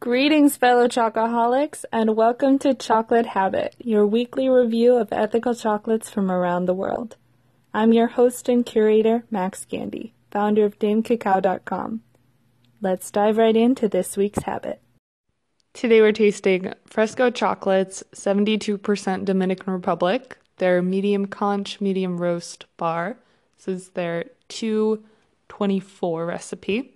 Greetings, fellow chocoholics, and welcome to Chocolate Habit, your weekly review of ethical chocolates from around the world. I'm your host and curator, Max Gandy, founder of DameCacao.com. Let's dive right into this week's habit. Today we're tasting Fresco Chocolates, 72% Dominican Republic, their medium conche, medium roast bar. This is their 224 recipe.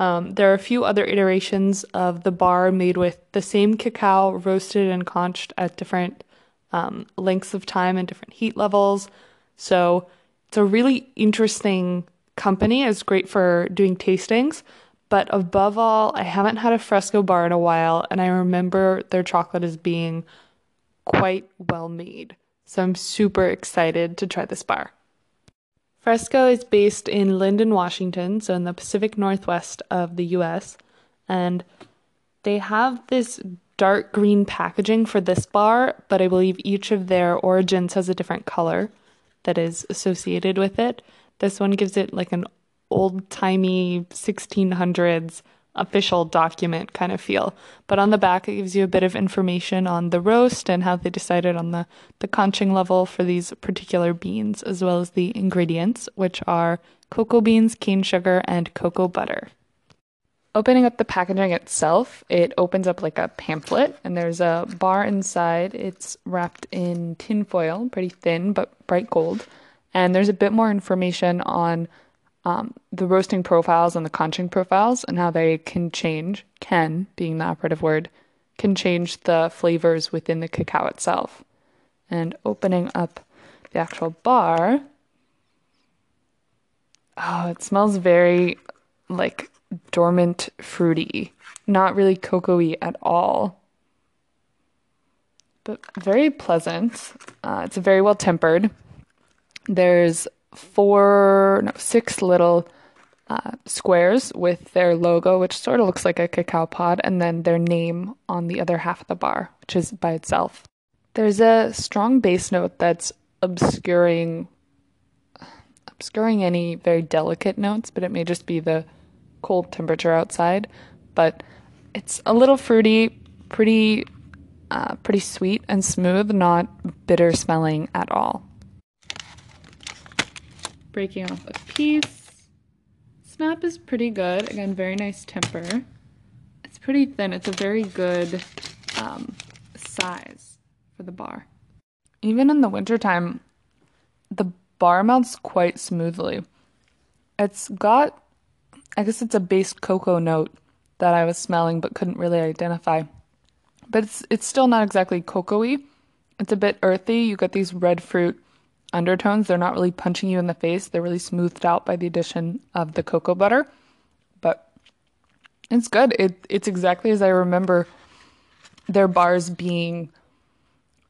Um, there are a few other iterations of the bar made with the same cacao roasted and conched at different um, lengths of time and different heat levels. So it's a really interesting company. It's great for doing tastings. But above all, I haven't had a fresco bar in a while, and I remember their chocolate as being quite well made. So I'm super excited to try this bar. Fresco is based in Lynden, Washington, so in the Pacific Northwest of the US. And they have this dark green packaging for this bar, but I believe each of their origins has a different color that is associated with it. This one gives it like an old timey 1600s official document kind of feel. But on the back, it gives you a bit of information on the roast and how they decided on the, the conching level for these particular beans, as well as the ingredients, which are cocoa beans, cane sugar, and cocoa butter. Opening up the packaging itself, it opens up like a pamphlet, and there's a bar inside. It's wrapped in tinfoil, pretty thin but bright gold. And there's a bit more information on um, the roasting profiles and the conching profiles and how they can change, can being the operative word, can change the flavors within the cacao itself. And opening up the actual bar, oh, it smells very like dormant fruity, not really cocoa at all, but very pleasant. Uh, it's very well tempered. There's four, no, six little uh, squares with their logo, which sort of looks like a cacao pod, and then their name on the other half of the bar, which is by itself. There's a strong base note that's obscuring obscuring any very delicate notes, but it may just be the cold temperature outside. But it's a little fruity, pretty uh, pretty sweet and smooth, not bitter smelling at all breaking off a piece. Snap is pretty good. Again, very nice temper. It's pretty thin. It's a very good um, size for the bar. Even in the wintertime, the bar melts quite smoothly. It's got, I guess it's a base cocoa note that I was smelling but couldn't really identify. But it's it's still not exactly cocoa-y. It's a bit earthy. You get these red fruit undertones. They're not really punching you in the face. They're really smoothed out by the addition of the cocoa butter. But it's good. It it's exactly as I remember their bars being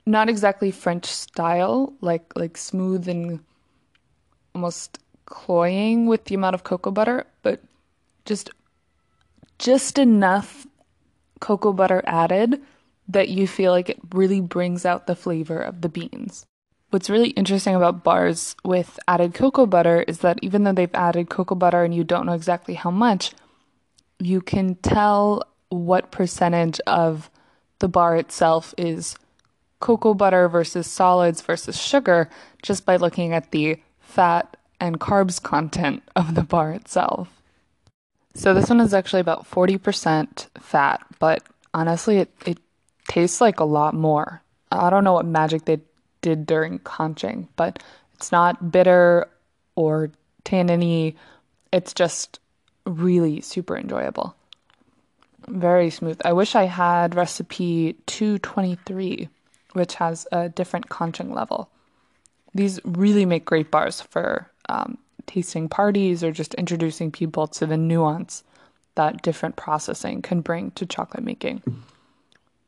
not exactly French style, like like smooth and almost cloying with the amount of cocoa butter, but just just enough cocoa butter added that you feel like it really brings out the flavor of the beans. What's really interesting about bars with added cocoa butter is that even though they've added cocoa butter and you don't know exactly how much, you can tell what percentage of the bar itself is cocoa butter versus solids versus sugar just by looking at the fat and carbs content of the bar itself. So this one is actually about 40% fat, but honestly, it, it tastes like a lot more. I don't know what magic they did during conching, but it's not bitter or tanniny. It's just really super enjoyable. Very smooth. I wish I had recipe 223, which has a different conching level. These really make great bars for um, tasting parties or just introducing people to the nuance that different processing can bring to chocolate making.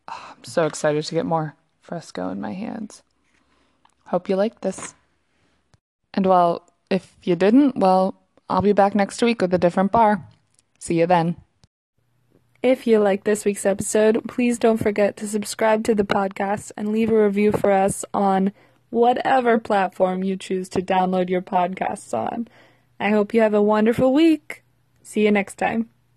Oh, I'm so excited to get more fresco in my hands. Hope you liked this. And well, if you didn't, well, I'll be back next week with a different bar. See you then. If you liked this week's episode, please don't forget to subscribe to the podcast and leave a review for us on whatever platform you choose to download your podcasts on. I hope you have a wonderful week. See you next time.